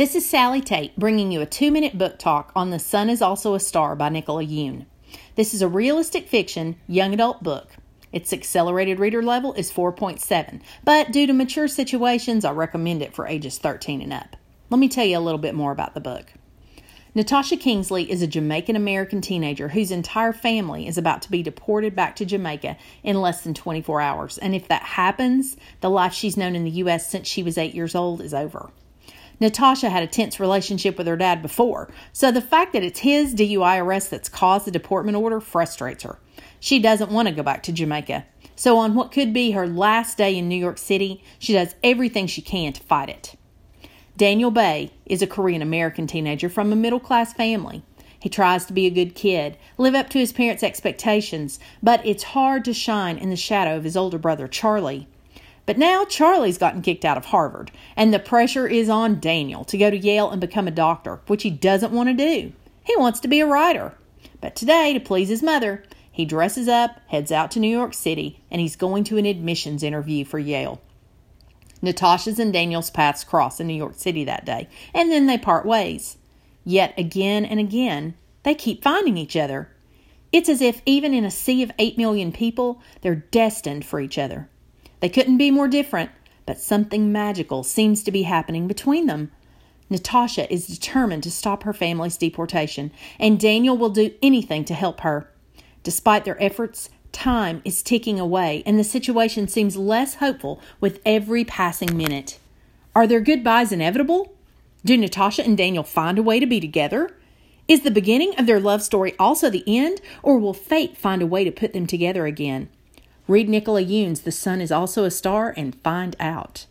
This is Sally Tate bringing you a two minute book talk on The Sun is Also a Star by Nicola Yoon. This is a realistic fiction young adult book. Its accelerated reader level is 4.7, but due to mature situations, I recommend it for ages 13 and up. Let me tell you a little bit more about the book. Natasha Kingsley is a Jamaican American teenager whose entire family is about to be deported back to Jamaica in less than 24 hours. And if that happens, the life she's known in the U.S. since she was eight years old is over. Natasha had a tense relationship with her dad before, so the fact that it's his DUI arrest that's caused the deportment order frustrates her. She doesn't want to go back to Jamaica. So, on what could be her last day in New York City, she does everything she can to fight it. Daniel Bae is a Korean American teenager from a middle class family. He tries to be a good kid, live up to his parents' expectations, but it's hard to shine in the shadow of his older brother, Charlie. But now Charlie's gotten kicked out of Harvard, and the pressure is on Daniel to go to Yale and become a doctor, which he doesn't want to do. He wants to be a writer. But today, to please his mother, he dresses up, heads out to New York City, and he's going to an admissions interview for Yale. Natasha's and Daniel's paths cross in New York City that day, and then they part ways. Yet again and again, they keep finding each other. It's as if, even in a sea of 8 million people, they're destined for each other. They couldn't be more different, but something magical seems to be happening between them. Natasha is determined to stop her family's deportation, and Daniel will do anything to help her. Despite their efforts, time is ticking away, and the situation seems less hopeful with every passing minute. Are their goodbyes inevitable? Do Natasha and Daniel find a way to be together? Is the beginning of their love story also the end, or will fate find a way to put them together again? Read Nicola Yoon's The Sun is Also a Star and find out.